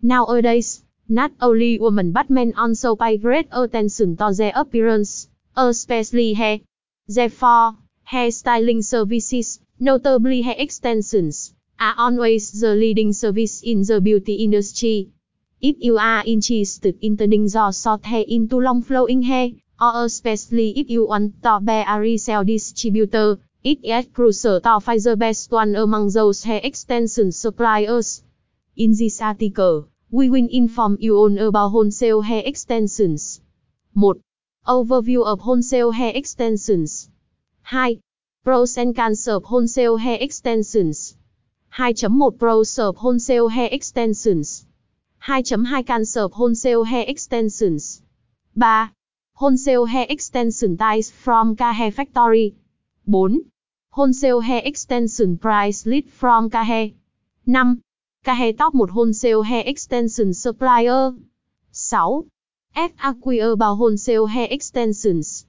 Nowadays, not only women but men also pay great attention to their appearance, especially hair. Therefore, hair styling services, notably hair extensions, are always the leading service in the beauty industry. If you are interested in turning your short hair into long flowing hair, or especially if you want to be a resale distributor, it is crucial to find the best one among those hair extension suppliers. In this article, we will inform you all about wholesale hair extensions. 1. Overview of wholesale hair extensions. 2. Pros and cons of wholesale hair extensions. 2.1 Pros of wholesale hair extensions. 2.2 Cons of wholesale hair extensions. 3. Wholesale hair extension types from K Hair Factory. 4. Wholesale hair extension price list from K Hair. 5. Kahe top 1 wholesale hair extension supplier. 6. FAQ bao wholesale hair extensions.